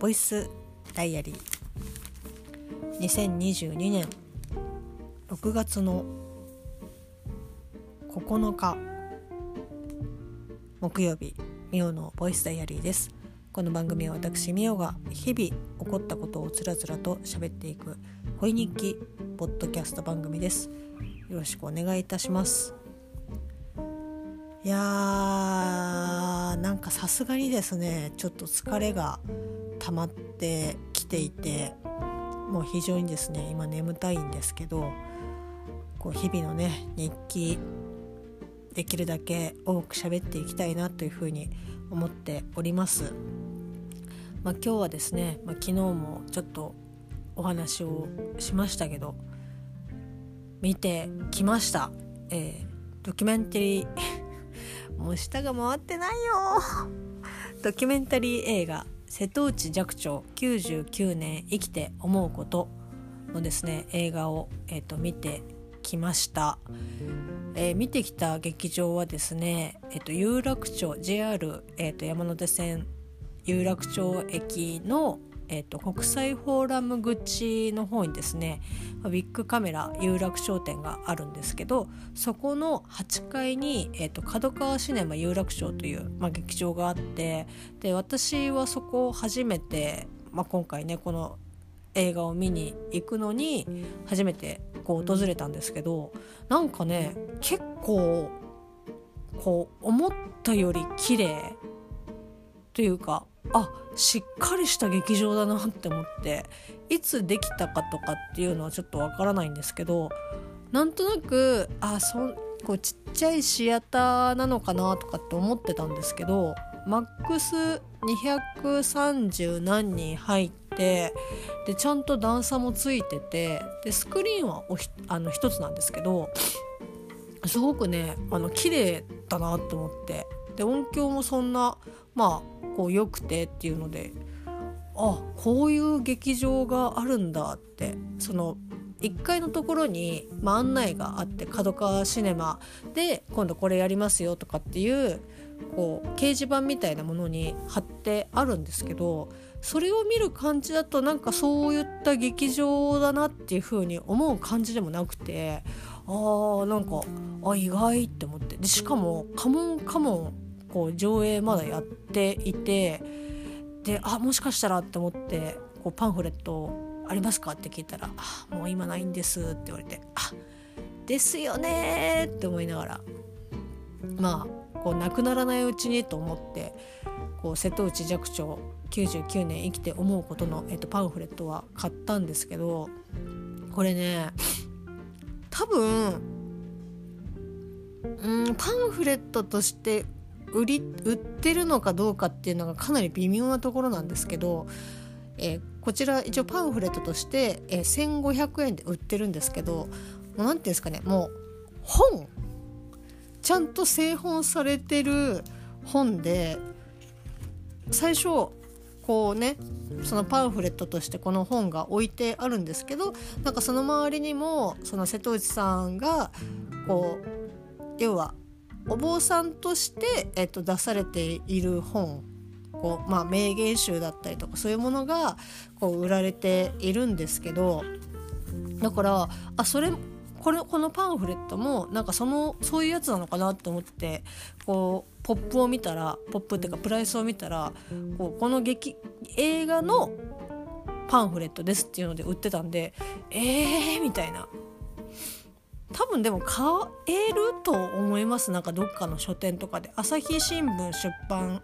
ボイスダイアリー。2022年。6月の9日。木曜日。ミオのボイスダイアリーです。この番組は私ミオが日々起こったことをつらつらと喋っていく恋日記ポッドキャスト番組です。よろしくお願いいたします。いやーなんかさすがにですねちょっと疲れが溜まってきていてもう非常にですね今眠たいんですけどこう日々のね日記できるだけ多く喋っていきたいなというふうに思っております。まあ、今日はですね、まあ、昨日もちょっとお話をしましたけど見てきました、えー、ドキュメンタリー もう舌が回ってないよドキュメンタリー映画「瀬戸内寂聴99年生きて思うこと」のですね映画を、えーと、見てきました、えー、見てきた劇場はですね、えーと、有楽町 JR、えーと山手線有楽町駅のえーと、国際フォーラム口の方にですねビッグカメラ有楽町店があるんですけどそこの8階に、えーと、角川シネマ有楽町という、まあ、劇場があってで私はそこを初めて、まあ、今回ねこの映画を見に行くのに初めてこう訪れたんですけどなんかね結構こう思ったより綺麗というかあしっかりした劇場だなって思っていつできたかとかっていうのはちょっとわからないんですけどなんとなくあそこうちっちゃいシアターなのかなとかって思ってたんですけどマックス230何人入ってでちゃんと段差もついててでスクリーンはおひあの1つなんですけどすごくねあの綺麗だなと思ってで音響もそんなまあこう良くてっていうのであこういう劇場があるんだってその1階のところに、まあ、案内があって角川シネマで今度これやりますよとかっていうこう掲示板みたいなものに貼ってあるんですけどそれを見る感じだとなんかそういった劇場だなっていう風に思う感じでもなくてあーなんかあ意外って思って。でしかも「カモンカモン」こう上映まだやっていてであもしかしたらって思ってこうパンフレットありますかって聞いたら「あもう今ないんです」って言われて「あですよね」って思いながらまあこうなくならないうちにと思ってこう瀬戸内寂聴99年生きて思うことの、えっと、パンフレットは買ったんですけどこれね多分うんパンフレットとして売り売ってるのかどうかっていうのがかなり微妙なところなんですけど、えー、こちら一応パンフレットとして、えー、1500円で売ってるんですけど何て言うんですかねもう本。ちゃんと製本されてる本で最初こうねそのパンフレットとしてこの本が置いてあるんですけどなんかその周りにもその瀬戸内さんがこう要はお坊さんとして、えっと、出されている本こう、まあ、名言集だったりとかそういうものがこう売られているんですけどだからあそれこれこのパンフレットもなんかそのそういうやつなのかなと思ってこうポップを見たらポップっていうかプライスを見たらこうこの劇映画のパンフレットですっていうので売ってたんでえーみたいな。多分でも買えると思います。なんかどっかの書店とかで。朝日新聞出版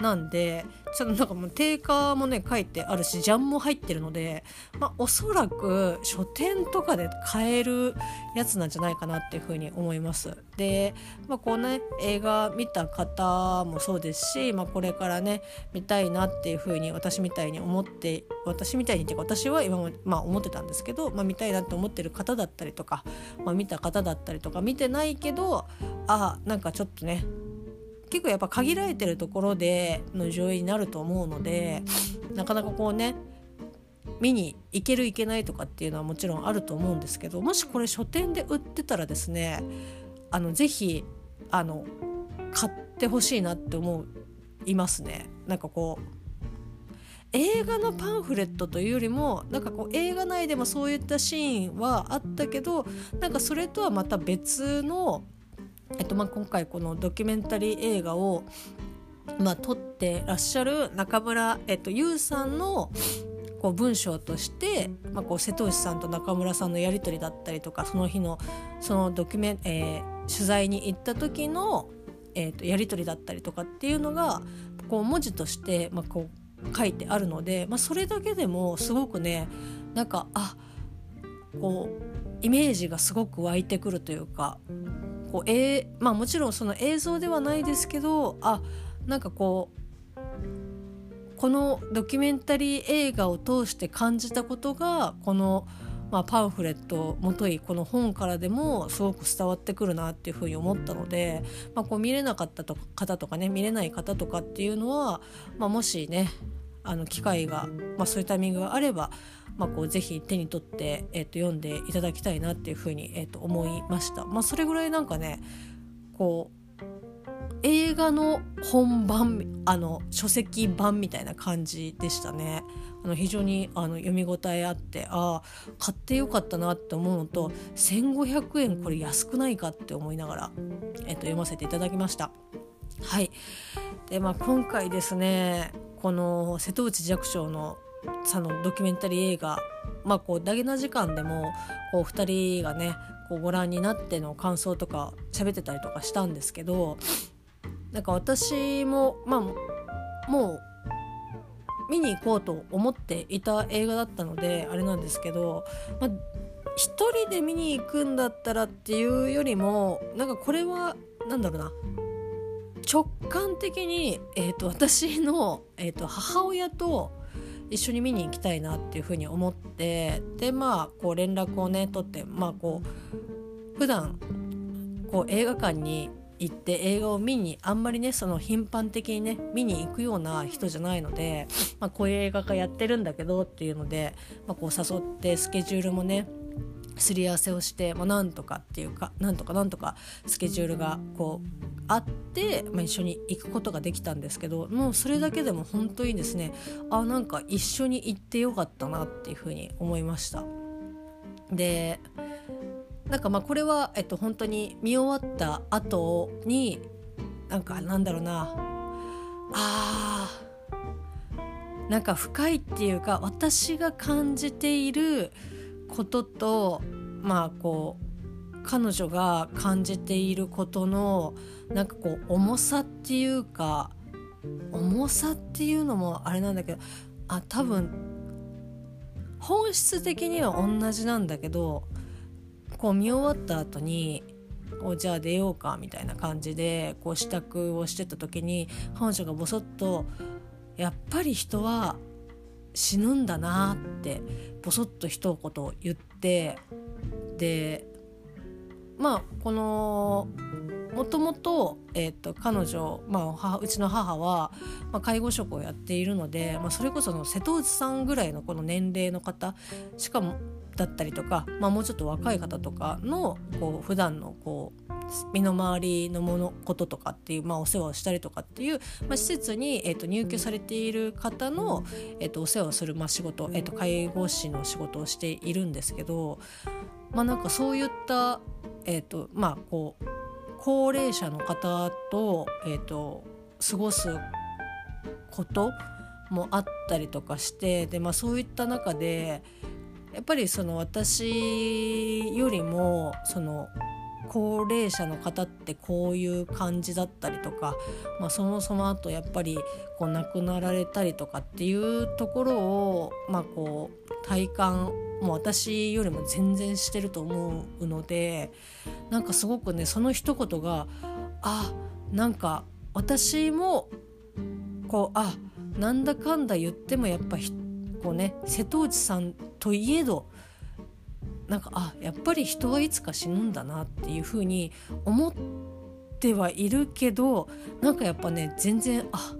なんで。ちょっとなんかもう定価もね書いてあるしジャンも入ってるので、まあ、おそらく書店とかで買えるやつなんじゃないかなっていうふうに思います。で、まあ、こうね映画見た方もそうですし、まあ、これからね見たいなっていうふうに私みたいに思って私みたいにっていうか私は今も、まあ、思ってたんですけど、まあ、見たいなって思ってる方だったりとか、まあ、見た方だったりとか見てないけどあなんかちょっとね結構やっぱ限られてるところでの上映になると思うのでなかなかこうね見に行ける行けないとかっていうのはもちろんあると思うんですけどもしこれ書店で売ってたらですねあのぜひあの買ってほしいなって思いますね。なんかこう映画のパンフレットというよりもなんかこう映画内でもそういったシーンはあったけどなんかそれとはまた別の、えっとまあ、今回このドキュメンタリー映画を、まあ、撮ってらっしゃる中村、えっと、優さんのこう文章として、まあ、こう瀬戸内さんと中村さんのやり取りだったりとかその日のそのドキュメ、えー、取材に行った時の、えー、とやり取りだったりとかっていうのがこう文字として、まあ、こう書いてあるので、まあ、それだけでもすごくねなんかあこうイメージがすごく湧いてくるというかこう、えーまあ、もちろんその映像ではないですけどあなんかこうこのドキュメンタリー映画を通して感じたことがこの、まあ、パンフレットもといこの本からでもすごく伝わってくるなっていうふうに思ったので、まあ、こう見れなかったと方とかね見れない方とかっていうのは、まあ、もしねあの機会が、まあ、そういうタイミングがあれば、まあ、こうぜひ手に取って、えー、と読んでいただきたいなっていうふうに、えー、と思いました。まあ、それぐらいなんかねこう映画の本番あの書籍版みたいな感じでしたね。あの非常にあの読み応えあってああ買ってよかったなって思うのと1500円これ安くないかって思いながら、えっと、読ませていただきました。はいでまあ、今回ですねこの瀬戸内寂聴のさのドキュメンタリー映画まあこうダゲな時間でもこう2人がねこうご覧になっての感想とか喋ってたりとかしたんですけどなんか私もまあもう見に行こうと思っていた映画だったのであれなんですけど、まあ、一人で見に行くんだったらっていうよりもなんかこれは何だろうな直感的に、えーと、私の、えーと、母親と一緒に見に行きたいなっていうふうに思ってでまあこう連絡をね取ってまあこう普段こう映画館に行って映画を見にあんまりねその頻繁的にね見に行くような人じゃないので、まあ、こういう映画がやってるんだけどっていうので、まあ、こう誘ってスケジュールもねすり合わせをして、まあ、なんとかっていうかなんとかなんとかスケジュールがこうあって、まあ、一緒に行くことができたんですけどもうそれだけでも本当にですねあなんか一緒に行ってよかったなっていうふうに思いました。でなんかまあこれは、えっと、本当に見終わった後になんかなんだろうなあーなんか深いっていうか私が感じていることとまあこう彼女が感じていることのなんかこう重さっていうか重さっていうのもあれなんだけどあ多分本質的には同じなんだけどこう見終わった後におじゃあ出ようかみたいな感じでこう支度をしてた時に彼女がボソッと「やっぱり人は死ぬんだな」ってぼそっと一言言ってでまあこのもともと,、えーと、彼女、まあ、うちの母は、まあ、介護職をやっているので、まあ、それこその瀬戸内さんぐらいのこの年齢の方しかもだったりとか、まあ、もうちょっと若い方とかのこう普段のこう身の回りのものこととかっていう、まあ、お世話をしたりとかっていう、まあ、施設に、えー、と入居されている方の、えー、とお世話をする、まあ、仕事、えー、と介護士の仕事をしているんですけど、まあ、なんかそういった、えーとまあ、こう高齢者の方と,、えー、と過ごすこともあったりとかしてで、まあ、そういった中でやっぱりその私よりもその高齢者の方ってこういう感じだったりとか、まあ、そのその後やっぱりこう亡くなられたりとかっていうところを、まあ、こう体感もう私よりも全然してると思うのでなんかすごくねその一言があなんか私もこうあなんだかんだ言ってもやっぱこうね瀬戸内さんといえどなんかあやっぱり人はいつか死ぬんだなっていうふうに思ってはいるけどなんかやっぱね全然あ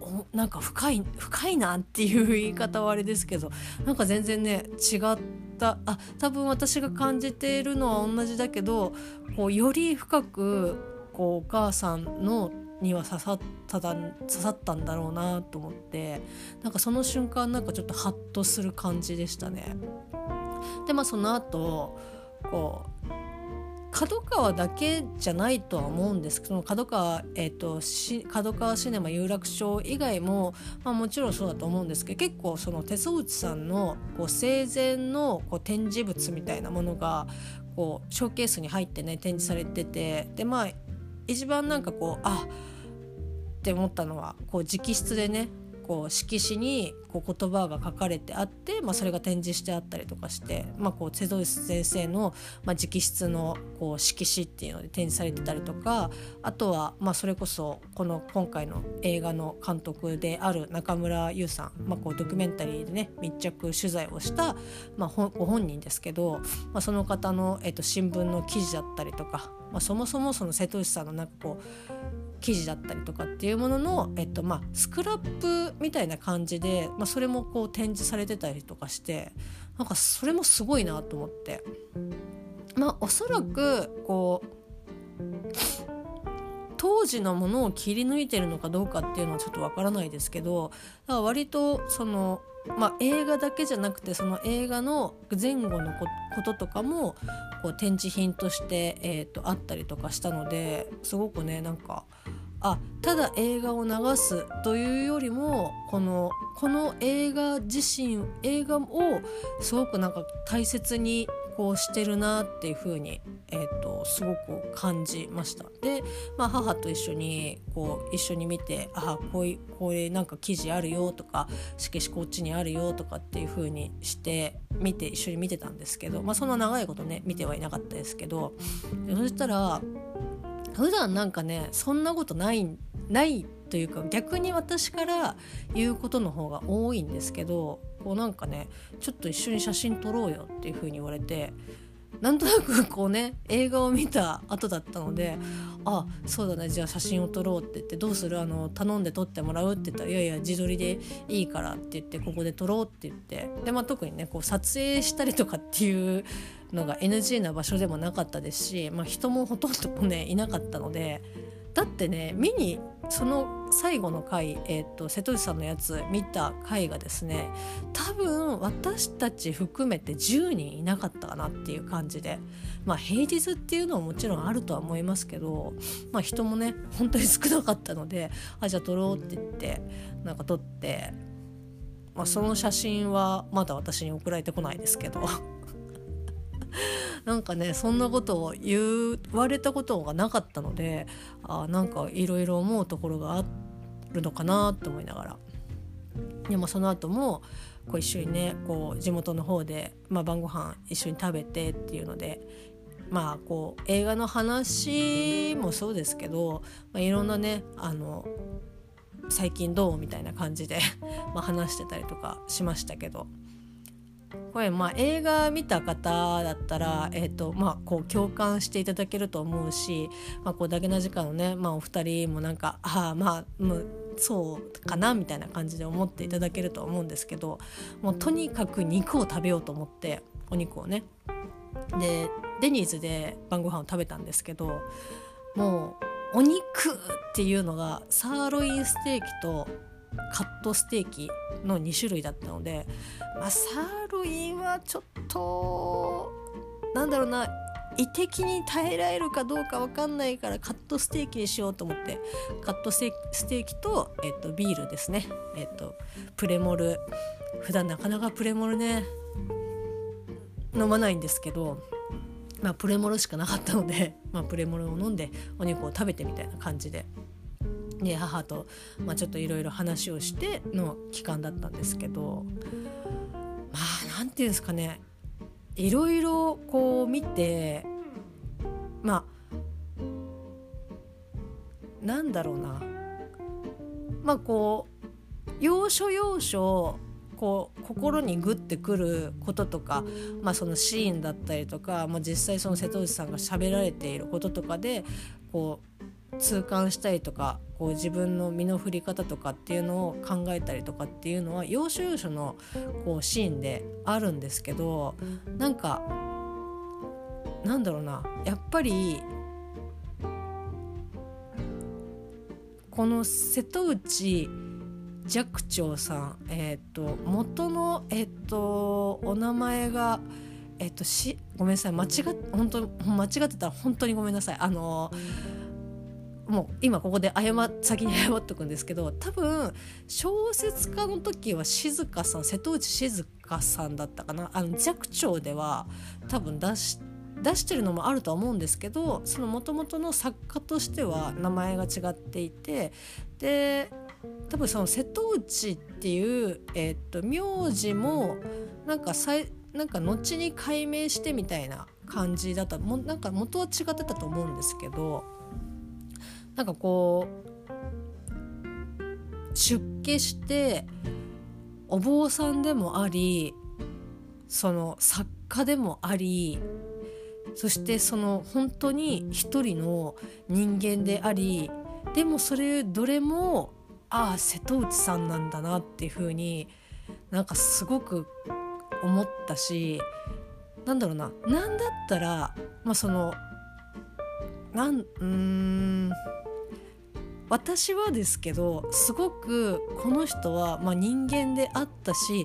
おなんか深い深いなっていう言い方はあれですけどなんか全然ね違ったあ多分私が感じているのは同じだけどこうより深くこうお母さんのには刺さった刺さったんだろうなと思ってなんかその瞬間なんかちょっとハッとする感じでしたね。でまあその後こう角川だけじゃないとは思うんですけど角川,、えーと、角川シネマ有楽町以外も、まあ、もちろんそうだと思うんですけど結構その手相内さんのこう生前のこう展示物みたいなものがこうショーケースに入ってね展示されててでまあ一番なんかこうあって思ったのはこう直筆でねこう色紙にこう言葉が書かれてあって、まあ、それが展示してあったりとかして、まあ、こう瀬戸内先生の、まあ、直筆のこう色紙っていうので展示されてたりとかあとは、まあ、それこそこの今回の映画の監督である中村優さん、まあ、こうドキュメンタリーでね密着取材をした、まあ、ご本人ですけど、まあ、その方の、えっと、新聞の記事だったりとか、まあ、そもそもその瀬戸内さんのなんかこう記事だったりとかっていうものの、えっとまあ、スクラップみたいな感じで、まあ、それもこう展示されてたりとかしてなんかそれもすごいなと思って。まあおそらくこう当時のものを切り抜いてるのかどうかっていうのはちょっとわからないですけどだから割とその、まあ、映画だけじゃなくてその映画の前後のこととかもこう展示品として、えーと、あったりとかしたのですごくねなんかあただ映画を流すというよりもこのこの映画自身映画をすごくなんか大切にこうしてるなっていう風にえーと、すごく感じました。で、まあ、母と一緒にこう一緒に見てあこういうこういうなんか記事あるよとか色紙こっちにあるよとかっていう風にして見て一緒に見てたんですけど、まあ、そんな長いことね見てはいなかったですけどそしたら普段なんかねそんなことないないというか逆に私から言うことの方が多いんですけどこうなんかねちょっと一緒に写真撮ろうよっていう風に言われてなんとなくこうね映画を見た後だったので「あそうだねじゃあ写真を撮ろう」って言って「どうする？あの頼んで撮ってもらう?」って言ったら「いやいや自撮りでいいから」って言って「ここで撮ろう」って言ってで、まあ、特にねこう撮影したりとかっていうのが NG な場所でもなかったですし、まあ、人もほとんどもねいなかったのでだってね見にその最後の回、えーと、瀬戸内さんのやつ見た回がですね多分私たち含めて10人いなかったかなっていう感じでまあ平日っていうのはもちろんあるとは思いますけど、まあ、人もね本当に少なかったのであじゃあ撮ろうって言ってなんか撮って、まあ、その写真はまだ私に送られてこないですけど。なんかねそんなことを言われたことがなかったのであなんかいろいろ思うところがあるのかなと思いながら。でもその後もこう一緒にねこう地元の方で、まあ、晩ご飯一緒に食べてっていうのでまあこう映画の話もそうですけど、まあ、いろんなねあの最近どうみたいな感じで ま話してたりとかしましたけど。これまあ映画見た方だったら、えーとまあ、こう共感していただけると思うし、まあ、こうだけな時間のね、まあ、お二人もなんかああまあそうかなみたいな感じで思っていただけると思うんですけどもうとにかく肉を食べようと思ってお肉をね。でデニーズで晩ご飯を食べたんですけどもうお肉っていうのがサーロインステーキとカットステーキの2種類だったので、まあ、サーロインはちょっとなんだろうな胃的に耐えられるかどうか分かんないからカットステーキにしようと思ってカットステーキと、えっと、ビールですね、えっと、プレモル。普段なかなかプレモルね飲まないんですけど、まあ、プレモルしかなかったので、まあ、プレモルを飲んでお肉を食べてみたいな感じでで母と、まあ、ちょっといろいろ話をしての期間だったんですけどまあ何て言うんですかね。いろいろこう見てまあなんだろうな。まあこう要所要所こう心にグッてくることとか、まあ、そのシーンだったりとか、まあ、実際その瀬戸内さんが喋られていることとかでこう痛感したりとかこう自分の身の振り方とかっていうのを考えたりとかっていうのは要所要所のこうシーンであるんですけどなんかなんだろうなやっぱりこの瀬戸内寂聴さん、えーと、元の、えーと、お名前が、えーと、しごめんなさい間違っ本当間違ってたら本当にごめんなさい。あのもう今ここで謝先に謝っとくんですけど多分小説家の時は静香さん瀬戸内静香さんだったかな。あの寂聴では多分出し出してるのもあるとは思うんですけどそのもともとの作家としては名前が違っていてで多分その瀬戸内っていう、えー、っと名字もなんかさいなんか後に改名してみたいな感じだった。もなんか元は違ってたと思うんですけどなんかこう出家してお坊さんでもありその作家でもありそしてその本当に一人の人間でありでもそれどれもああ瀬戸内さんなんだなっていう風になんかすごく思ったしなんだろうな何だったらまあそのなんうん私はですけどすごくこの人は、まあ、人間であったし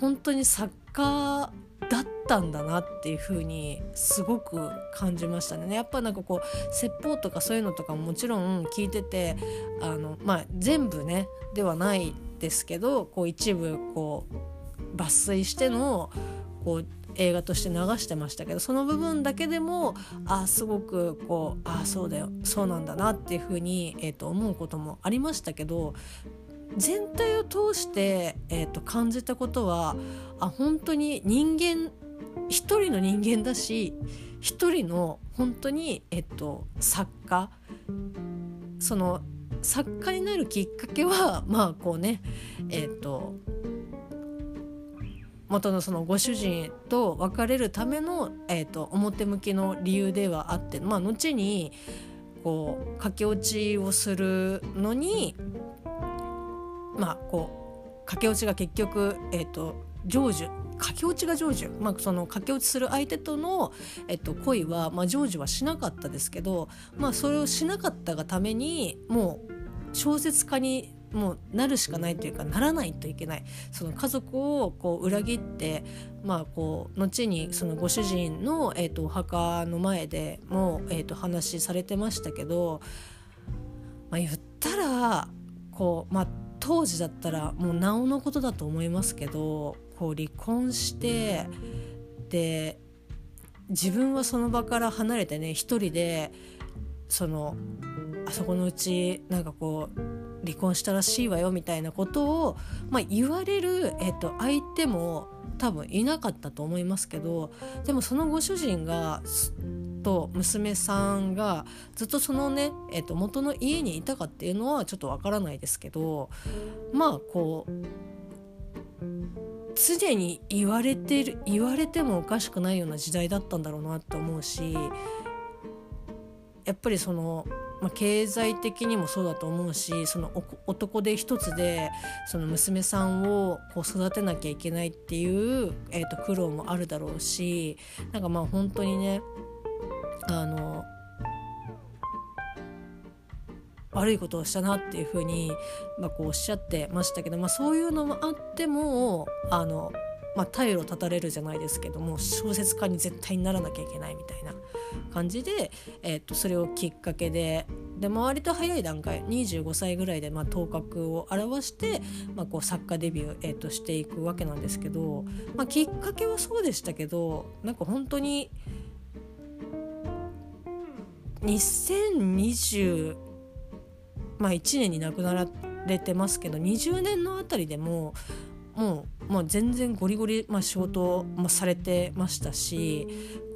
本当に作家だったんだなっていう風にすごく感じましたね。やっぱなんかこう説法とかそういうのとかももちろん聞いててあの、まあ、全部ねではないですけどこう一部こう抜粋してのこう映画として流してましたけどその部分だけでもあすごくこうあそうだよそうなんだなっていうふうに、えー、と思うこともありましたけど全体を通して、えー、と感じたことはあ本当に人間一人の人間だし一人の本当に、えっと、作家その作家になるきっかけはまあこうねえっと元のそのご主人と別れるための、えーと、表向きの理由ではあって、まあ、後にこう駆け落ちをするのにまあこう駆け落ちが結局、えーと、成就。駆け落ちが成就、まあ、その駆け落ちする相手との、えっと、恋は、まあ、成就はしなかったですけど、まあ、それをしなかったがためにもう小説家にもうなるしかないというかならないといけない。その家族をこう裏切ってまあこう後にそのご主人の、えー、とお墓の前でも、えー、と話されてましたけど、まあ、言ったらこうまあ当時だったらもうなおのことだと思いますけどこう離婚してで自分はその場から離れてね一人でそのあそこのうちなんかこう離婚したらしいわよみたいなことを、まあ、言われる、えー、と相手も多分いなかったと思いますけどでもそのご主人がと娘さんがずっとそのね、えー、と元の家にいたかっていうのはちょっとわからないですけどまあこう常に言われてる言われてもおかしくないような時代だったんだろうなって思うしやっぱりそのまあ、経済的にもそうだと思うしその男で一つでその娘さんをこう育てなきゃいけないっていう、えー、と苦労もあるだろうしなんかまあ本当にねあの悪いことをしたなっていうふうに、まあ、こうおっしゃってましたけど、まあ、そういうのもあってもあのまあ、退路立たれるじゃないですけども小説家に絶対にならなきゃいけないみたいな感じで、えー、とそれをきっかけでで割と早い段階25歳ぐらいで、まあ、頭角を現して、まあ、こう作家デビュー、えー、としていくわけなんですけど、まあ、きっかけはそうでしたけどなんか本当に2020まあ1年に亡くなられてますけど20年のあたりでももう、まあ、全然ゴリゴリ、まあ、仕事もされてましたし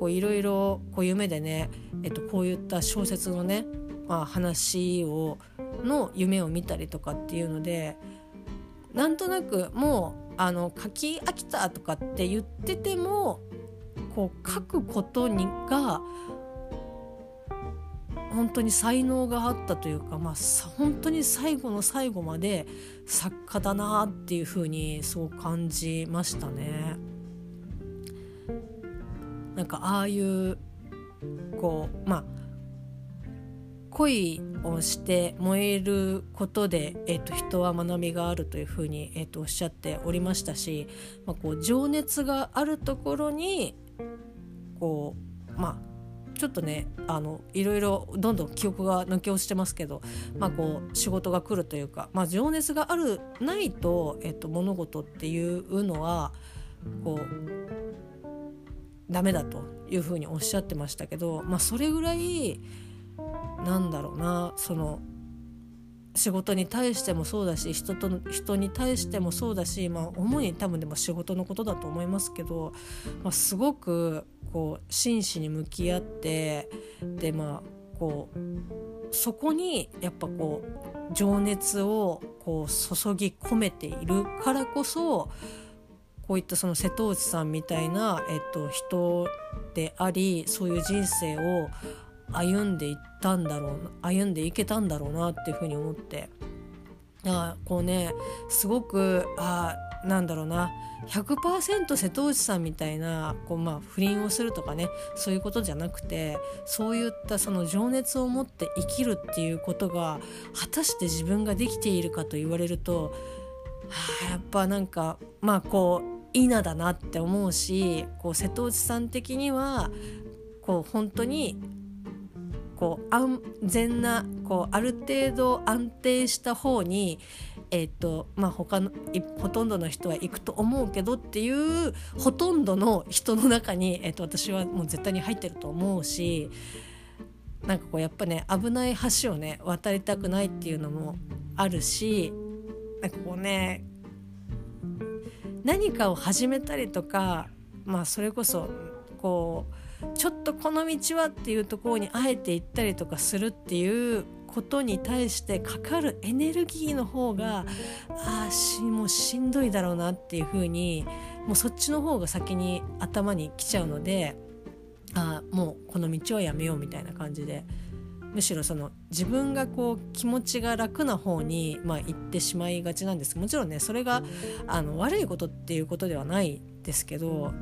いろいろ夢でね、えっと、こういった小説のね、まあ、話をの夢を見たりとかっていうのでなんとなくもうあの書き飽きたとかって言っててもこう書くことにが本当に才能があったというか、まあ、本当に最後の最後まで作家だなっていうふうにそう感じましたね。なんかああいうこうまあ恋をして燃えることで、えーと、人は学びがあるというふうに、えーと、おっしゃっておりましたし、まあ、こう情熱があるところにこうまあちょっとねあのいろいろどんどん記憶が抜け落ちてますけど、まあ、こう仕事が来るというか、まあ、情熱があるないと、えっと、物事っていうのはこうダメだというふうにおっしゃってましたけど、まあ、それぐらいなんだろうなその仕事に対してもそうだし人と人に対してもそうだし、まあ、主に多分でも仕事のことだと思いますけど、まあ、すごくこう真摯に向き合ってでまあこうそこにやっぱこう情熱をこう注ぎ込めているからこそこういったその瀬戸内さんみたいな、えっと、人でありそういう人生を歩んでいったんだろう歩んでいけたんだろうなっていうふうに思って。あこうねすごくあなんだろうな。100%瀬戸内さんみたいなこう、まあ、不倫をするとかねそういうことじゃなくてそういったその情熱を持って生きるっていうことが果たして自分ができているかと言われると、はあ、やっぱなんかまあこう稲だなって思うしこう瀬戸内さん的にはこう本当にこう安全なこうある程度安定した方にえーとまあ、他のほとんどの人は行くと思うけどっていうほとんどの人の中に、えーと、私はもう絶対に入ってると思うしなんかこうやっぱね危ない橋をね渡りたくないっていうのもあるしなんかこうね何かを始めたりとかまあそれこそこうちょっとこの道はっていうところにあえて行ったりとかするっていうことに対してかかるエネルギーの方がああしもうしんどいだろうなっていう風にもうそっちの方が先に頭に来ちゃうのであもうこの道はやめようみたいな感じでむしろその自分がこう気持ちが楽な方に、まあ、行ってしまいがちなんです。もちろんねそれがあの悪いことっていうことではないですけど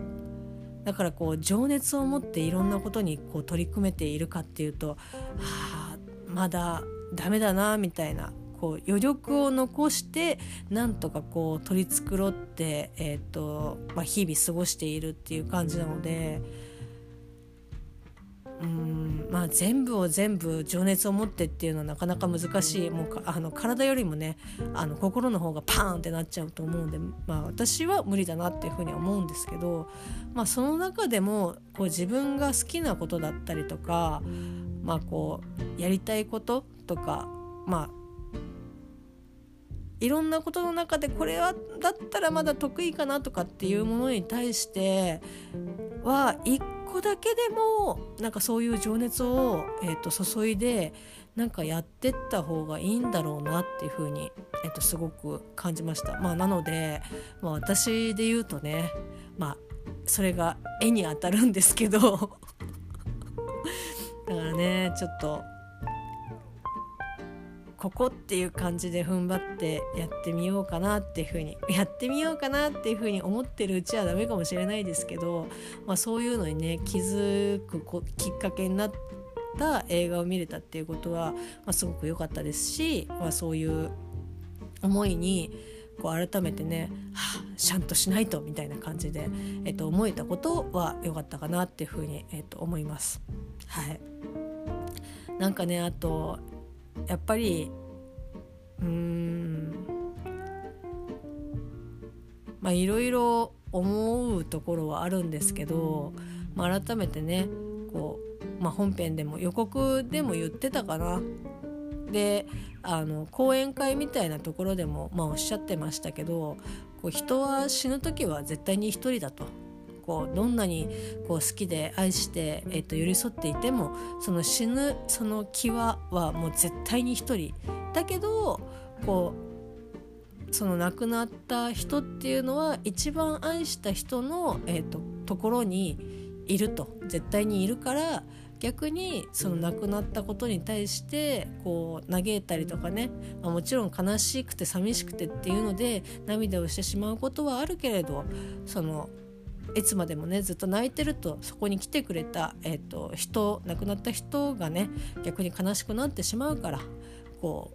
だからこう情熱を持っていろんなことにこう取り組めているかっていうとはあまだダメだなみたいなこう余力を残してなんとかこう取り繕って、えーとまあ、日々過ごしているっていう感じなのでうんまあ全部を全部情熱を持ってっていうのはなかなか難しい。もうあの体よりもねあの心の方がパーンってなっちゃうと思うんで、まあ、私は無理だなっていうふうに思うんですけど、まあ、その中でもこう自分が好きなことだったりとかまあこうやりたいこととかまあいろんなことの中でこれはだったらまだ得意かなとかっていうものに対しては一個だけでもなんかそういう情熱を、えー、と注いでなんかやってった方がいいんだろうなっていうふうに、えー、とすごく感じました。まあ、なので、まあ、私で言うとね、まあ、それが絵に当たるんですけどだからねちょっとここっていう感じで踏ん張ってやってみようかなっていうふうにやってみようかなっていうふうに思ってるうちはダメかもしれないですけど、まあ、そういうのにね気づくきっかけになった映画を見れたっていうことは、まあ、すごく良かったですし、まあ、そういう思いにこう改めてね、はあ、シャンとしないとみたいな感じで、えっと、思えたことは良かったかなっていうふうに、えっと、思います。はいなんかねあとやっぱりうんまあいろいろ思うところはあるんですけど、まあ、改めてねこう、まあ、本編でも予告でも言ってたかなであの講演会みたいなところでも、まあ、おっしゃってましたけどこう人は死ぬ時は絶対に一人だと。こうどんなにこう好きで愛して、えー、と寄り添っていてもその死ぬその際はもう絶対に一人。だけどこうその亡くなった人っていうのは一番愛した人の、えーと、ところにいると。絶対にいるから逆にその亡くなったことに対してこう嘆いたりとかね、まあ、もちろん悲しくて寂しくてっていうので涙をしてしまうことはあるけれどそのいつまでもねずっと泣いてるとそこに来てくれた、えーと、人亡くなった人がね逆に悲しくなってしまうからこ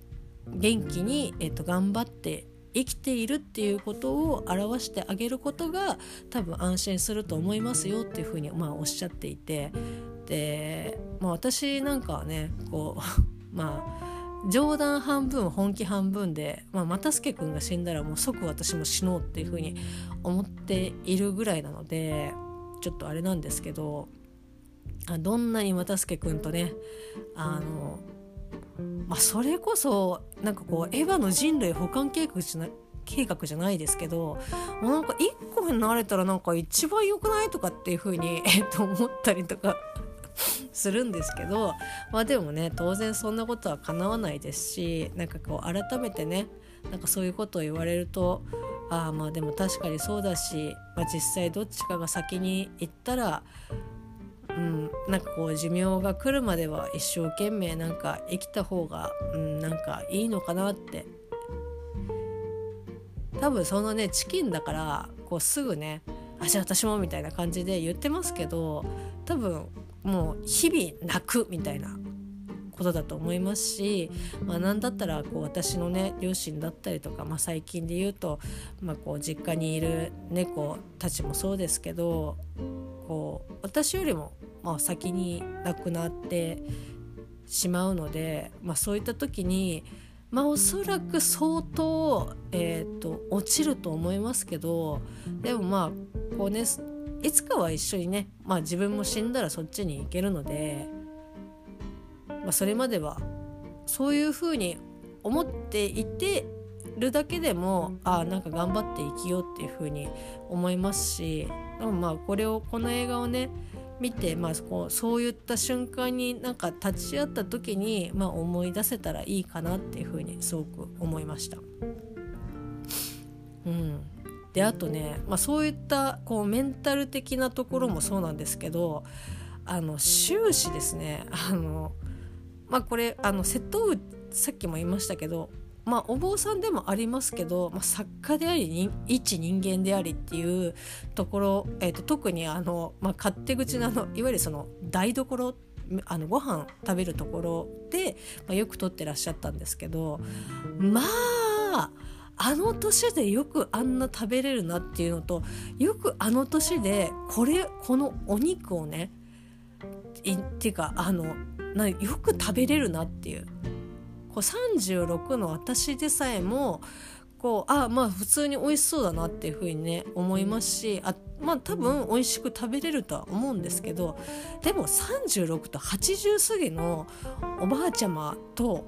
う元気に、えーと、頑張って生きているっていうことを表してあげることが多分安心すると思いますよっていうふうに、まあ、おっしゃっていてで、まあ、私なんかはねこう まあ冗談半分本気半分で、まあ、又助君が死んだらもう即私も死のうっていうふうに思っているぐらいなのでちょっとあれなんですけどどんなに又助君とねあのまあそれこそなんかこうエヴァの人類保管計画じゃない計画じゃないですけどもうなんか1個になれたらなんか一番良くないとかっていう風にえっと思ったりとかするんですけどまあでもね当然そんなことは叶わないですしなんかこう改めてねなんかそういうことを言われるとああまあでも確かにそうだし、まあ、実際どっちかが先に行ったらうん、なんかこう寿命が来るまでは一生懸命なんか生きた方が、うん、なんかいいのかなって。多分そのねチキンだからこうすぐね「あじゃあ私も」みたいな感じで言ってますけど多分もう日々泣くみたいなことだと思いますし、まあ、何だったらこう私のね両親だったりとか、まあ、最近で言うと、まあ、こう実家にいる猫たちもそうですけどこう私よりもまあ先に亡くなってしまうので、まあ、そういった時に、まあ、おそらく相当、えーと、落ちると思いますけどでもまあこうねいつかは一緒にね、まあ、自分も死んだらそっちに行けるので、まあ、それまではそういうふうに思っていてるだけでもあなんか頑張って生きようっていうふうに思いますしでもまあこれをこの映画をね見て、まあ、こそういった瞬間になんか立ち会った時に、まあ、思い出せたらいいかなっていうふうにすごく思いました。うん、であとね、まあ、そういったこうメンタル的なところもそうなんですけどあの終始ですねあの、まあ、これあの瀬戸内さっきも言いましたけどまあ、お坊さんでもありますけど、まあ、作家であり一人間でありっていうところ、えーと、特にあの、まあ、勝手口のあのいわゆるその台所あのご飯食べるところで、まあ、よく撮ってらっしゃったんですけどまああの年でよくあんな食べれるなっていうのとよくあの年でこれこのお肉をねっていうかあのなよく食べれるなっていう。こう36の私でさえもこうあまあ普通に美味しそうだなっていうふうにね思いますしあまあ多分美味しく食べれるとは思うんですけどでも36と80過ぎのおばあちゃまと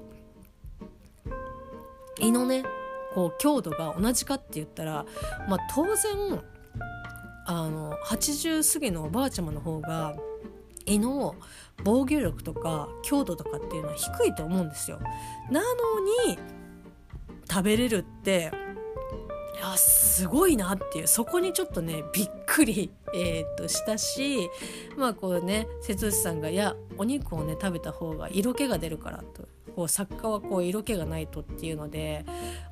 胃のねこう強度が同じかって言ったら、まあ、当然あの80過ぎのおばあちゃまの方が胃の防御力とか強度とかっていうのは低いと思うんですよ。なのに食べれるっていやすごいなっていう。そこにちょっとねびっくり、えー、としたしまあこうね瀬戸内さんが「いやお肉をね食べた方が色気が出るから」と。こう作家はこう色気がないとっていうので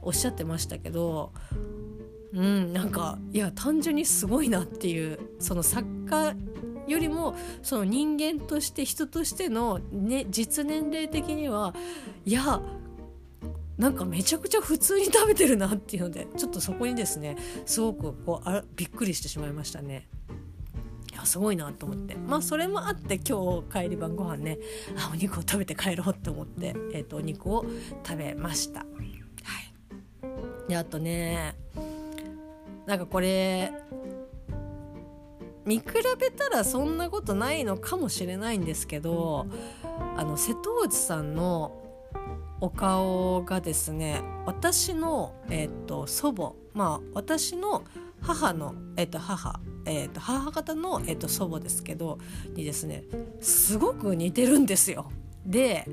おっしゃってましたけどうんなんかいや単純にすごいなっていうその作家よりもその人間として人としての、ね、実年齢的にはいやなんかめちゃくちゃ普通に食べてるなっていうのでちょっとそこにですねすごくこうあびっくりしてしまいましたね。いやすごいなと思ってまあそれもあって今日帰り晩ご飯ねあお肉を食べて帰ろうって思って、えーと、お肉を食べました。はい、であとねなんかこれ見比べたらそんなことないのかもしれないんですけどあの瀬戸内さんのお顔がですね私の、えーと、祖母まあ私の母の、えーと、母、えーと、母方の、えー、と祖母ですけどにですねすごく似てるんですよ。で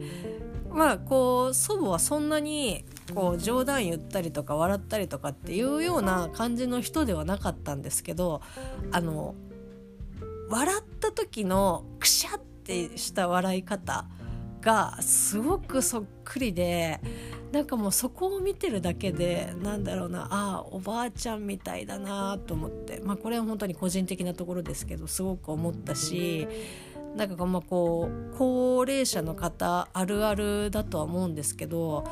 まあこう祖母はそんなにこう冗談言ったりとか笑ったりとかっていうような感じの人ではなかったんですけどあの笑った時のくしゃってした笑い方がすごくそっくりでなんかもうそこを見てるだけでなんだろうなああおばあちゃんみたいだなと思って。まあこれは本当に個人的なところですけどすごく思ったしなんかまあこう高齢者の方あるあるだとは思うんですけど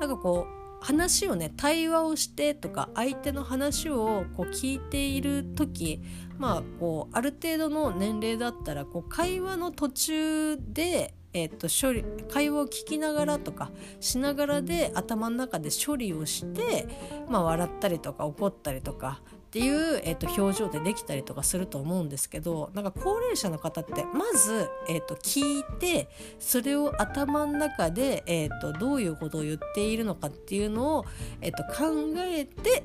なんかこう話をね対話をしてとか相手の話をこう聞いている時まあこうある程度の年齢だったらこう会話の途中でえっと処理会話を聞きながらとかしながらで頭の中で処理をして、まあ、笑ったりとか怒ったりとかっていう、えー、と表情でできたりとかすると思うんですけどなんか高齢者の方ってまず、えー、と聞いてそれを頭の中で、えー、とどういうことを言っているのかっていうのを、えー、と考えて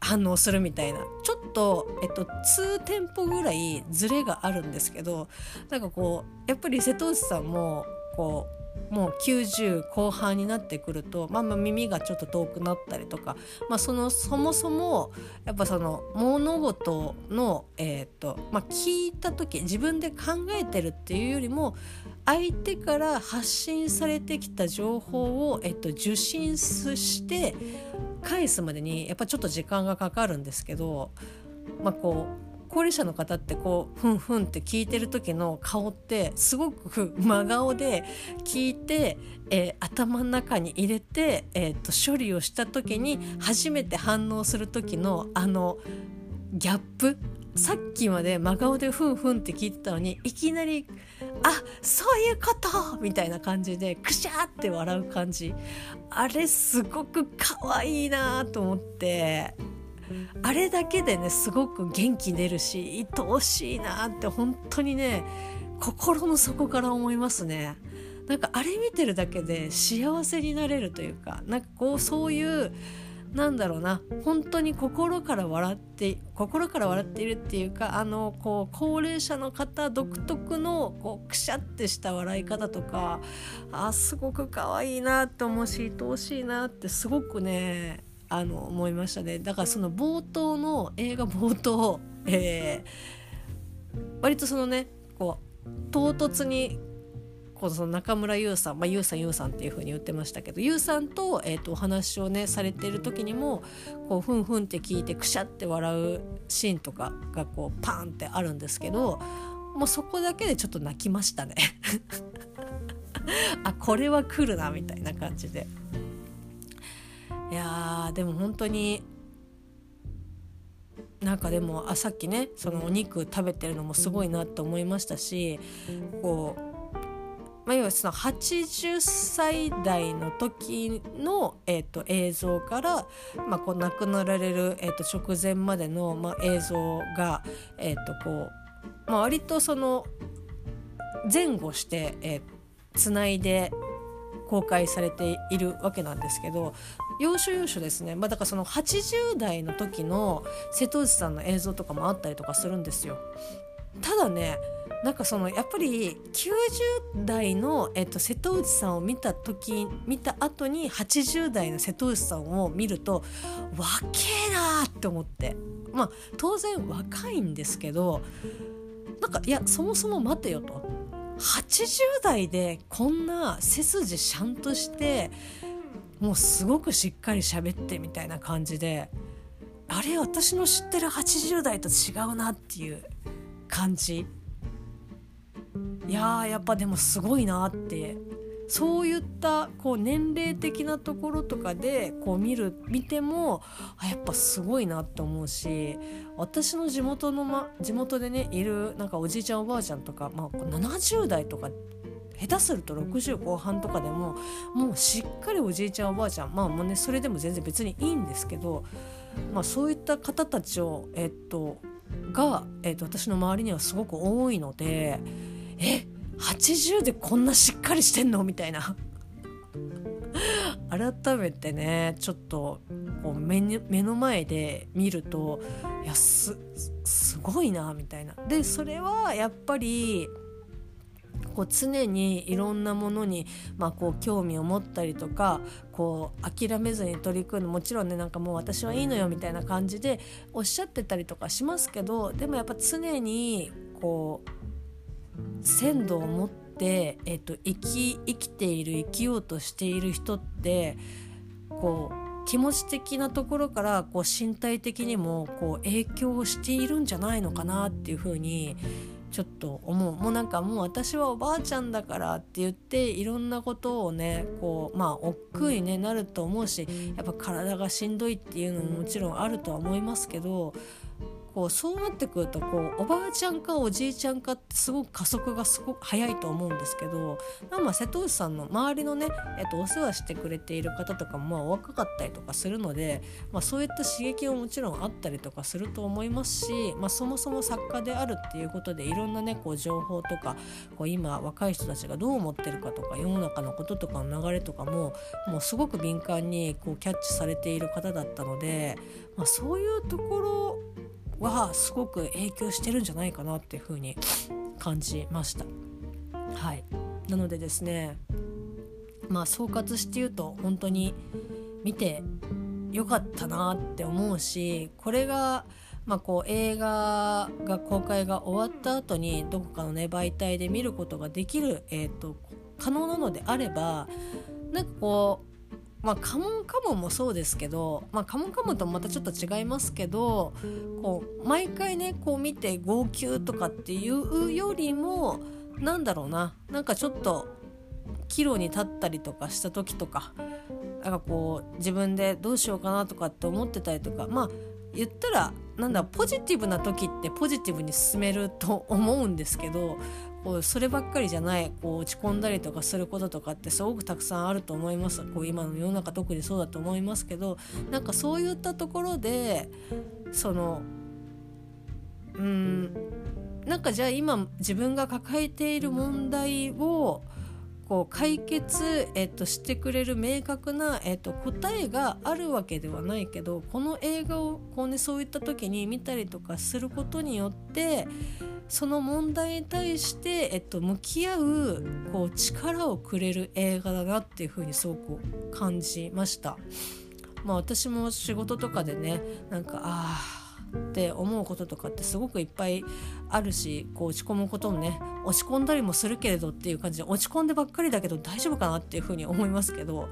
反応するみたいな。ちょっと、えっと、2店舗ぐらいズレがあるんですけどなんかこうやっぱり瀬戸内さんもこうもう90後半になってくると、まあ、まあ耳がちょっと遠くなったりとか、まあ、そのそもそもやっぱその物事の、えーとまあ、聞いた時自分で考えてるっていうよりも相手から発信されてきた情報を、えっと、受信して返すまでにやっぱちょっと時間がかかるんですけど、まあ、こう高齢者の方ってこうふんふんって聞いてる時の顔ってすごく真顔で聞いて、えー、頭の中に入れて、えー、と処理をした時に初めて反応する時のあのギャップさっきまで真顔でふんふんって聞いてたのにいきなり「あそういうこと!」みたいな感じでくしゃーって笑う感じあれすごく可愛いなと思ってあれだけでねすごく元気出るし愛おしいなって本当にね心の底から思いますね。なんかあれ見てるだけで幸せになれるというかなんかこうそういうなんだろうな。本当に心から笑って心から笑っているっていうかあのこう高齢者の方独特のこうくしゃってした笑い方とかあすごく可愛いなって思うし愛おしいなってすごくねあの思いましたね。だからその冒頭の映画冒頭、えー、割とそのねこう唐突にこの中村優さん、まあ、優さん優さんっていう風に言ってましたけど優さんと,、えー、とお話をねされてる時にもこうふんふんって聞いてくしゃって笑うシーンとかがこうパンってあるんですけどもうそこだけでちょっと泣きましたね あこれは来るなみたいな感じで。いやでも本当になんかでもあさっきねそのお肉食べてるのもすごいなって思いましたしこう、まあ、要はその80歳代の時の、えーと、映像から、まあ、こう亡くなられる、えーと、直前までの、まあ、映像が、えーとこうまあ、割とその前後して、えー、つないで公開されているわけなんですけど要所要所ですね、まあ、だからその80代の時の瀬戸内さんの映像とかもあったりとかするんですよ。ただねなんかそのやっぱり90代の、えっと、瀬戸内さんを見た時見た後に80代の瀬戸内さんを見ると若えなーって思って。まあ当然若いんですけどなんかいやそもそも待てよと。80代でこんな背筋しゃんとしてもうすごくしっかり喋ってみたいな感じであれ私の知ってる80代と違うなっていう感じ。いやーやっぱでもすごいなって。そういったこう年齢的なところとかでこう見る見てもあやっぱすごいなって思うし私の地元の、ま、地元でねいるなんかおじいちゃんおばあちゃんとか、まあ、70代とか下手すると60後半とかでももうしっかりおじいちゃんおばあちゃんまあもうねそれでも全然別にいいんですけど、まあ、そういった方たちをえっとが、えっと、私の周りにはすごく多いのでえ80でこんなしっかりしてんの？みたいな。改めてねちょっとこう目目の前で見るといやすすごいなみたいな。でそれはやっぱりこう常にいろんなものに、まあ、こう興味を持ったりとかこう諦めずに取り組む。もちろんねなんかもう私はいいのよみたいな感じでおっしゃってたりとかしますけどでもやっぱ常にこう鮮度を持って、えっと、生き生きている生きようとしている人ってこう気持ち的なところからこう身体的にもこう影響しているんじゃないのかなっていうふうにちょっと思う。もうなんかもう私はおばあちゃんだからって言っていろんなことをねこうまあ億劫に、ね、なると思うしやっぱ体がしんどいっていうのももちろんあるとは思いますけどこうそうなってくるとこうおばあちゃんかおじいちゃんかってすごく加速がすごく早いと思うんですけどまあ瀬戸内さんの周りのね、えっと、お世話してくれている方とかもまあお若かったりとかするので、まあ、そういった刺激ももちろんあったりとかすると思いますし、まあ、そもそも作家であるっていうことでいろんなねこう情報とかこう今若い人たちがどう思ってるかとか世の中のこととかの流れとかももうすごく敏感にこうキャッチされている方だったので、まあ、そういうところはすごく影響してるんじゃないかなっていうふうに感じました。はい、なのでですねまあ総括して言うと本当に見てよかったなって思うしこれが、まあ、こう映画が公開が終わった後にどこかのね媒体で見ることができる、えーと可能なのであればなんかこうまあ、カモンカモンもそうですけど、まあ、カモンカモンとまたちょっと違いますけどこう毎回ねこう見て号泣とかっていうよりもなんだろうななんかちょっと岐路に立ったりとかした時とかなんかこう自分でどうしようかなとかって思ってたりとかまあ言ったらなんだポジティブな時ってポジティブに進めると思うんですけどこうそればっかりじゃないこう落ち込んだりとかすることとかってすごくたくさんあると思います。こう今の世の中特にそうだと思いますけどなんかそういったところでそのうんなんかじゃあ今自分が抱えている問題をこう解決、えっと、してくれる明確な、えっと、答えがあるわけではないけどこの映画をこう、ね、そういった時に見たりとかすることによってその問題に対して、えっと、向き合うこう力をくれる映画だなっていうふうにすごく感じました。まあ、私も仕事とかでねなんかああって思うこととかってすごくいっぱいあるしこう落ち込むこともね落ち込んだりもするけれどっていう感じで落ち込んでばっかりだけど大丈夫かなっていうふうに思いますけど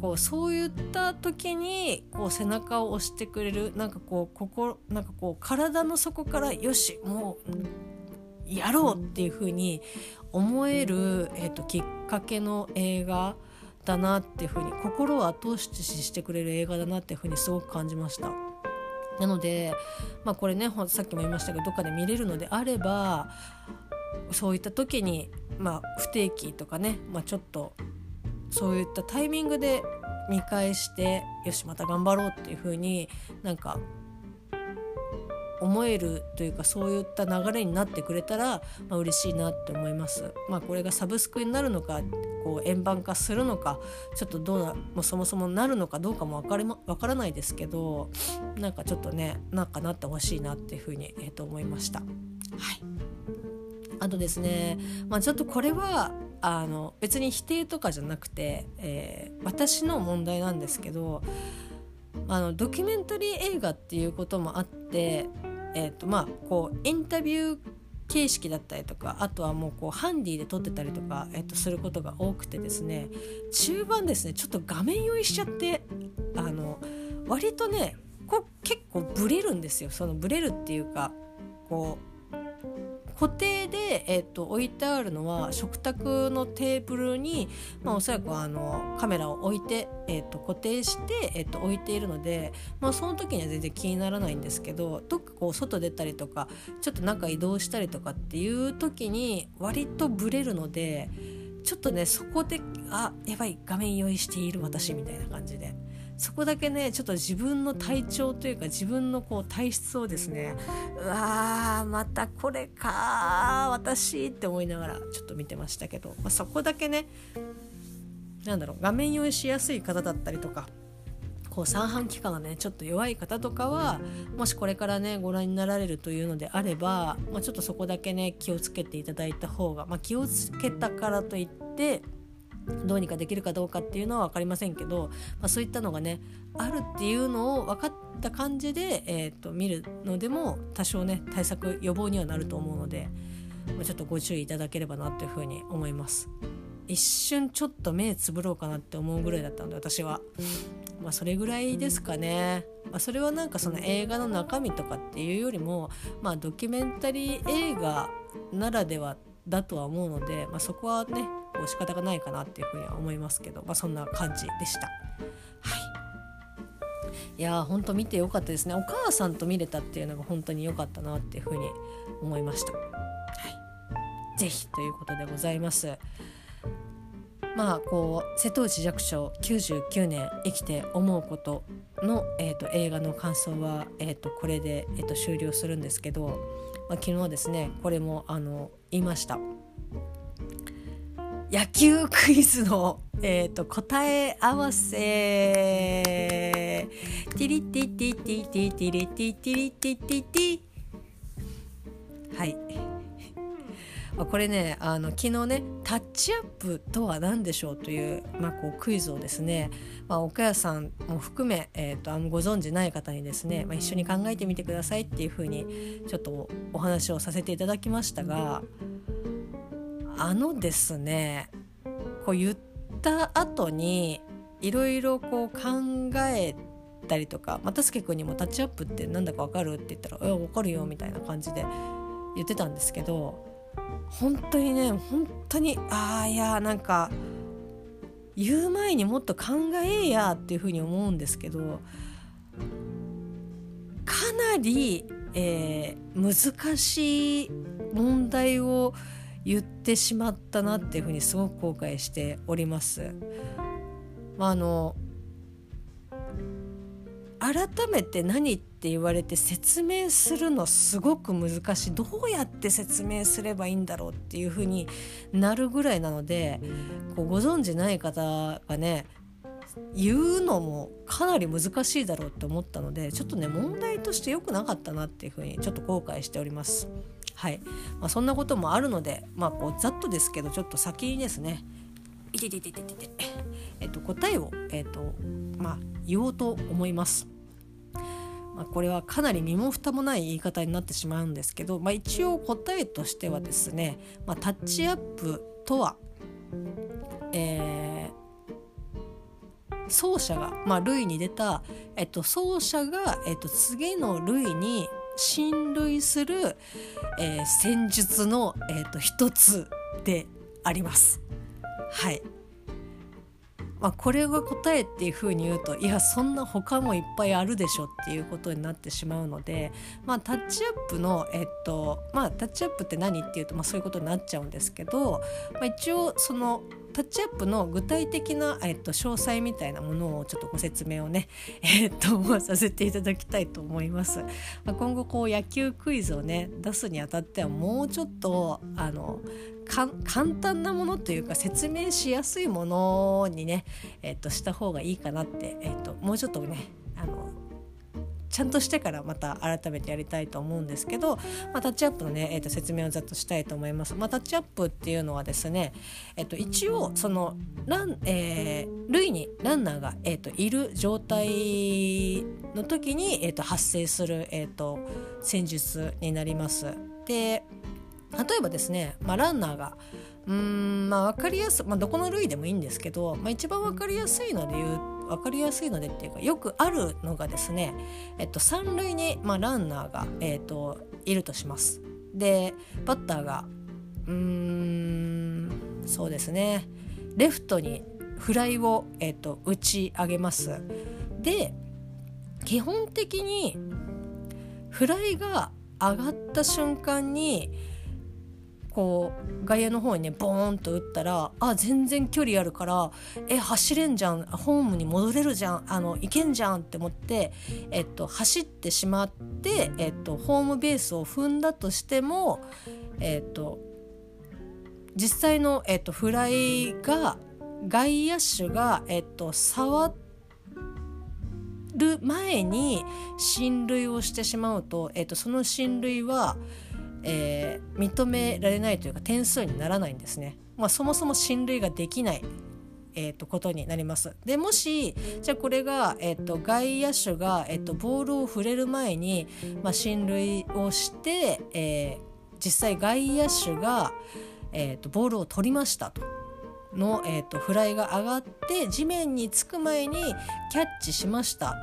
こうそういった時にこう背中を押してくれるなんかこう心なんかこう体の底からよしもうやろうっていうふうに思える、えーと、きっかけの映画だなっていうふうに心を後押ししてくれる映画だなっていうふうにすごく感じました。なので、まあ、これねさっきも言いましたけどどっかで見れるのであればそういった時に、まあ、不定期とかね、まあ、ちょっとそういったタイミングで見返してよしまた頑張ろうっていう風になんか思えるというかそういった流れになってくれたら、まあ、嬉しいなって思います。まあ、これがサブスクになるのかこう円盤化するのかちょっとどうなもうそもそもなるのかどうかも分かり、ま、分からないですけどなんかちょっとねなんかなってほしいなっていうふうに、えー、と思いました。はいあとですね、まあ、ちょっとこれはあの別に否定とかじゃなくて、えー、私の問題なんですけどあのドキュメンタリー映画っていうこともあってえーとまあ、こうインタビュー形式だったりとかあとはもうこうハンディで撮ってたりとか、えっ、とすることが多くてですね中盤ですねちょっと画面酔いしちゃってあの割とねこ結構ブレるんですよ。そのブレるっていうかこう固定で、えーと、置いてあるのは食卓のテーブルに、まあ、おそらくあのカメラを置いて、えーと、固定して、えーと、置いているので、まあ、その時には全然気にならないんですけどどっかこう外出たりとかちょっと中移動したりとかっていう時に割とブレるのでちょっとねそこであやばい画面用意している私みたいな感じで。そこだけねちょっと自分の体調というか自分のこう体質をですねうわーまたこれか私って思いながらちょっと見てましたけど、まあ、そこだけねなんだろう画面用意しやすい方だったりとかこう三半規管がねちょっと弱い方とかはもしこれからねご覧になられるというのであれば、まあ、ちょっとそこだけね気をつけていただいた方が、まあ、気をつけたからといってどうにかできるかどうかっていうのは分かりませんけど、まあ、そういったのがねあるっていうのを分かった感じで、えーと、見るのでも多少ね対策予防にはなると思うので、まあ、ちょっとご注意いただければなというふうに思います。一瞬ちょっと目つぶろうかなって思うぐらいだったので私は。まあ、それぐらいですかね。まあ、それはなんかその映画の中身とかっていうよりも、まあ、ドキュメンタリー映画ならではだとは思うので、まあ、そこはねこう仕方がないかなっていうふうには思いますけど、まあ、そんな感じでした。はいいやー本当見てよかったですねお母さんと見れたっていうのが本当に良かったなっていうふうに思いました。はい、ぜひということでございます。まあこう瀬戸内寂聴99年生きて思うことの、えーと、映画の感想は、えーと、これで、えーと、終了するんですけど、まあ、昨日はですねこれもあのいました。野球クイズの、えー、と答え合わせ。ティリティティティティティリティティリティティティ。はい、これねあの昨日ねタッチアップとは何でしょうという,、まあ、こうクイズをですね、まあ、岡谷さんも含め、えーと、あご存じない方にですね、まあ、一緒に考えてみてくださいっていうふうにちょっとお話をさせていただきましたがあのですねこう言った後にいろいろこう考えたりとか又助君にも「タッチアップってなんだか分かる?」って言ったら「え分かるよ」みたいな感じで言ってたんですけど本当にね本当にああいやなんか言う前にもっと考えやっていうふうに思うんですけどかなり、えー、難しい問題を言ってしまったなっていうふうにすごく後悔しております。まあ、あの改めて何って言われて説明するのすごく難しいどうやって説明すればいいんだろうっていう風になるぐらいなのでこうご存じない方がね言うのもかなり難しいだろうって思ったのでちょっとね問題として良くなかったなっていう風にちょっと後悔しております。はいまあ、そんなこともあるので、まあ、こうざっとですけどちょっと先にですねいてててててて、えっと、答えを、えっとまあ、言おうと思います。まあ、これはかなり身も蓋もない言い方になってしまうんですけど、まあ、一応答えとしてはですね、まあ、タッチアップとは、えー、奏者が、まあ、類に出た、えっと、奏者が、えっと、次の類に親類する、えー、戦術の、えっと、一つであります。はいまあ、これが答えっていうふうに言うといやそんな他もいっぱいあるでしょっていうことになってしまうので、まあ、タッチアップの、えっとまあ、タッチアップって何っていうと、まあ、そういうことになっちゃうんですけど、まあ、一応そのタッチアップの具体的な、えっと、詳細みたいなものをちょっとご説明をね、えっと、させていただきたいと思います。まあ、今後こう野球クイズをね出すにあたってはもうちょっとあの簡単なものというか説明しやすいものにね、えっと、した方がいいかなって、えっと、もうちょっとねあのちゃんとしてからまた改めてやりたいと思うんですけど、まあ、タッチアップのね、えー、と説明をざっとしたいと思います。まあ、タッチアップっていうのはですね、えー、と一応そのラン、えー、塁にランナーが、えー、といる状態の時に、えー、と発生する、えー、と戦術になります。で例えばですね、まあ、ランナーがうーんまあ分かりやすい、まあ、どこの類でもいいんですけど、まあ、一番分かりやすいので言う分かりやすいのでっていうかよくあるのがですね、えっと、三塁に、まあ、ランナーが、えっと、いるとします。でバッターがうーんそうですねレフトにフライを、えっと、打ち上げます。で基本的にフライが上がった瞬間にこう外野の方にねボーンと打ったらあ全然距離あるからえ走れんじゃんホームに戻れるじゃんあの行けんじゃんって思って、えっと、走ってしまって、えっと、ホームベースを踏んだとしても、えっと、実際の、えっと、フライが外野手が、えっと、触る前に進塁をしてしまうと、えっと、その進塁はえー、認められないというか点数にならないんですね。まあ、そもそも進塁ができないえー、とことになります。でもしじゃあこれが、えーと、外野手が、えーと、ボールを触れる前に、まあ、進塁をして、えー、実際外野手が、えーと、ボールを取りましたと。の、えーと、フライが上がって地面につく前にキャッチしました。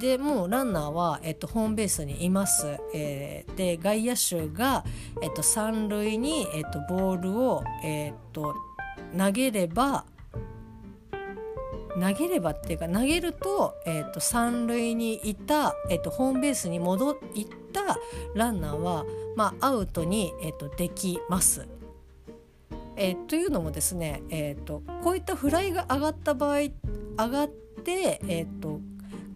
でもうランナーは、えっと、ホームベースにいます、えー、で外野手が、えっと、三塁に、えっと、ボールを、えっと、投げれば投げればっていうか投げると,、えーと、三塁にいた、えーと、ホームベースに戻ったランナーは、まあ、アウトに、えーと、できます。えー、というのもですね、えー、とこういったフライが上がった場合上がって、えー、と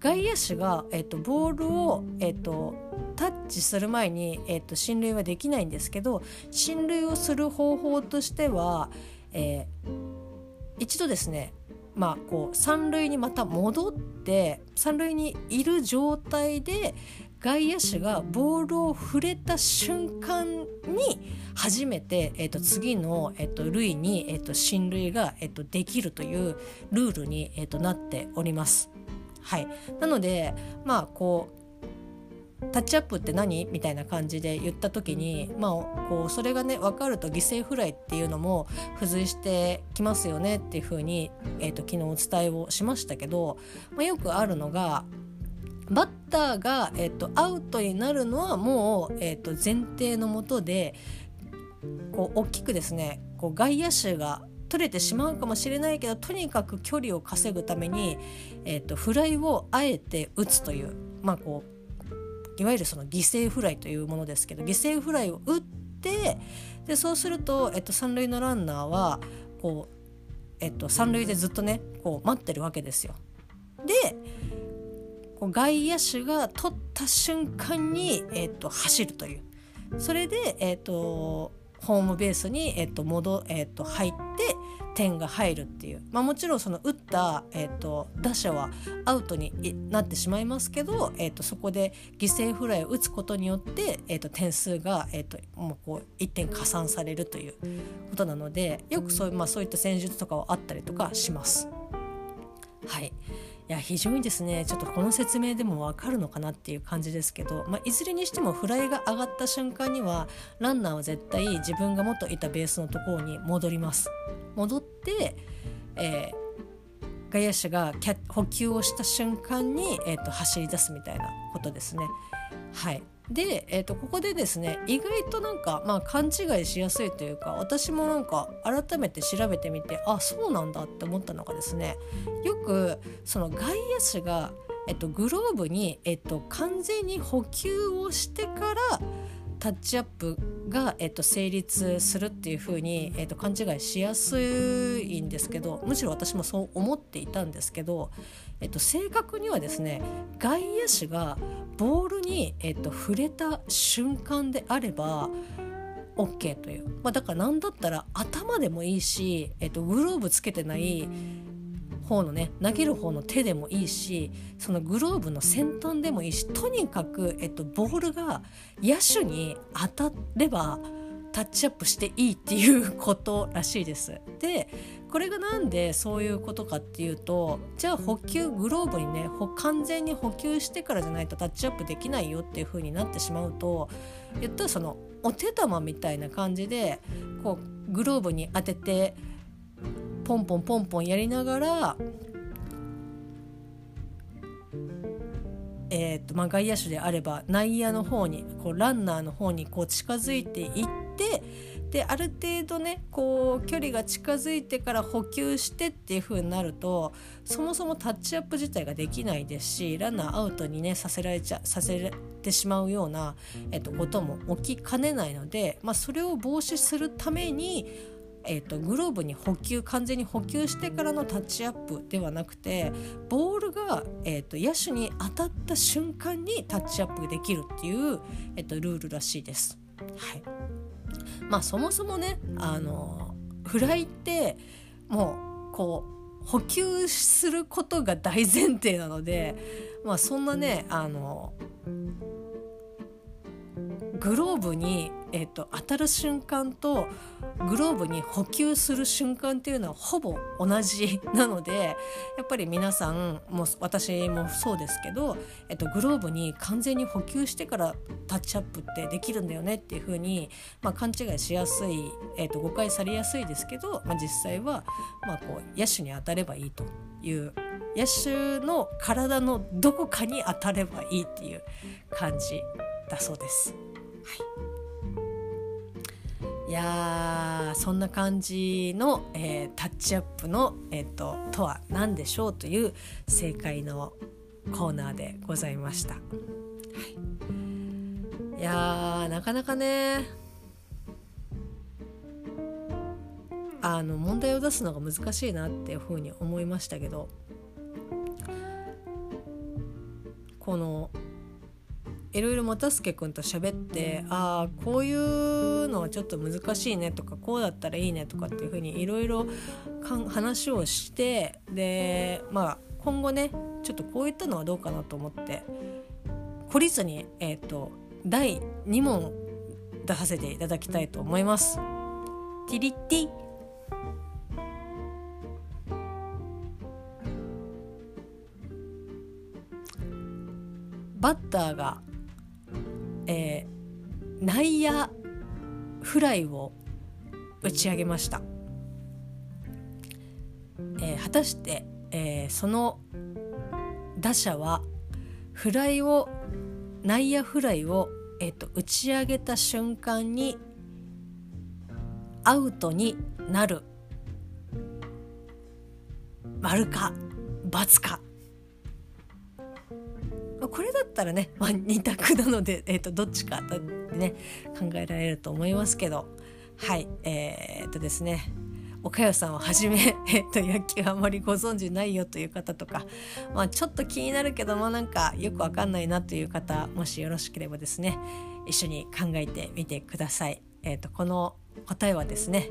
外野手が、えー、とボールを、えー、とタッチする前に、えー、と進塁はできないんですけど進塁をする方法としては、えー、一度ですねまあ、こう三塁にまた戻って三塁にいる状態で外野手がボールを触れた瞬間に初めて、えー、と次の、えー、と塁に、えー、と進塁が、えー、とできるというルールに、えー、となっております。はい、なのでまあこうタッチアップって何？みたいな感じで言った時に、まあ、こうそれがね分かると犠牲フライっていうのも付随してきますよねっていうふうに、えーと、昨日お伝えをしましたけど、まあ、よくあるのがバッターが、えーと、アウトになるのはもう、えーと、前提のもとでこう大きくですねこう外野手が取れてしまうかもしれないけどとにかく距離を稼ぐために、えーとフライをあえて打つという、まあ、こういわゆるその犠牲フライというものですけど犠牲フライを打ってでそうすると、えっと、三塁のランナーはこう、えっと、三塁でずっとねこう待ってるわけですよ。でこう外野手が取った瞬間に、えっと、走るというそれで、えっと、ホームベースに、えっと戻えっと、入って点が入るっていう、まあ、もちろんその打った、えーと、打者はアウトになってしまいますけど、えーと、そこで犠牲フライを打つことによって、えーと、点数が、えー、ともうこう1点加算されるということなのでよくそう,、まあ、そういった戦術とかはあったりとかします。はいいや非常にですねちょっとこの説明でも分かるのかなっていう感じですけど、まあ、いずれにしてもフライが上がった瞬間にはランナーは絶対自分が元いたベースのところに戻ります戻って、えー、外野手が補給をした瞬間に、えーと、走り出すみたいなことですね。はい。で、えーと、ここでですね意外となんか、まあ、勘違いしやすいというか私もなんか改めて調べてみてあそうなんだって思ったのがですねよくその外野手が、えっと、グローブに、えっと、完全に補給をしてからタッチアップが、えっと、成立するっていう風に、えっと、勘違いしやすいんですけどむしろ私もそう思っていたんですけど、えっと、正確にはですね外野手がボールに、えっと、触れた瞬間であれば OK という、まあ、だから何だったら頭でもいいし、えっと、グローブつけてない方のね投げる方の手でもいいしそのグローブの先端でもいいしとにかく、えっと、ボールが野手に当たればタッチアップしていいっていうことらしいです。でこれがなんでそういうことかっていうとじゃあ補給グローブにね完全に補給してからじゃないとタッチアップできないよっていう風になってしまうと言ったらそのお手玉みたいな感じでこうグローブに当ててポンポンポンポンやりながら、えーとまあ、外野手であれば内野の方にこうランナーの方にこう近づいていってである程度ねこう距離が近づいてから補給してっていう風になるとそもそもタッチアップ自体ができないですしランナーアウトにねさせられちゃさせてしまうような、えっと、ことも起きかねないので、まあ、それを防止するためにえーと、グローブに補給完全に補給してからのタッチアップではなくてボールが、えーと、野手に当たった瞬間にタッチアップできるっていう、えーと、ルールらしいです。はいまあ、そもそもねあのフライってもうこう補給することが大前提なので、まあ、そんなねあのグローブに、えーと、当たる瞬間とグローブに補給する瞬間っていうのはほぼ同じ なのでやっぱり皆さんも私もそうですけど、えーと、グローブに完全に補給してからタッチアップってできるんだよねっていうふうに、まあ、勘違いしやすい、えーと、誤解されやすいですけど、まあ、実際は、まあ、こう野手に当たればいいという野手の体のどこかに当たればいいっていう感じだそうです。はい、いやそんな感じの、えー、タッチアップの、えーと、とは何でしょうという正解のコーナーでございました。はい、いやなかなかねあの問題を出すのが難しいなっていうふうに思いましたけどこのいろいろ又助君と喋ってああこういうのはちょっと難しいねとかこうだったらいいねとかっていうふうにいろいろ話をしてでまあ今後ねちょっとこういったのはどうかなと思って懲りずに、えーと、第2問出させていただきたいと思います。ティリッティバッターがえー、内野フライを打ち上げました、えー、果たして、えー、その打者はフライを内野フライを、えーと、打ち上げた瞬間にアウトになる。丸か×か。これだったらね、まあ、2択なので、えー、とどっちかとね考えられると思いますけどはいえー、っとですね岡代さんをはじめ、えっと、野球あまりご存知ないよという方とか、まあ、ちょっと気になるけどもなんかよくわかんないなという方もしよろしければですね一緒に考えてみてください。えっと、この答えはですね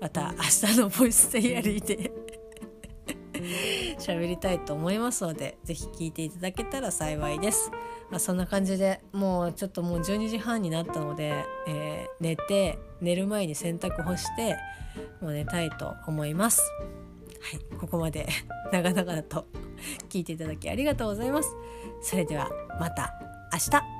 また明日のボイスデイアリーで 喋りたいと思いますので是非聞いていただけたら幸いです。まあ、そんな感じでもうちょっともう12時半になったので、えー、寝て寝る前に洗濯干してもう寝たいと思います。はい、ここまで 長々と 聞いていただきありがとうございます。それではまた明日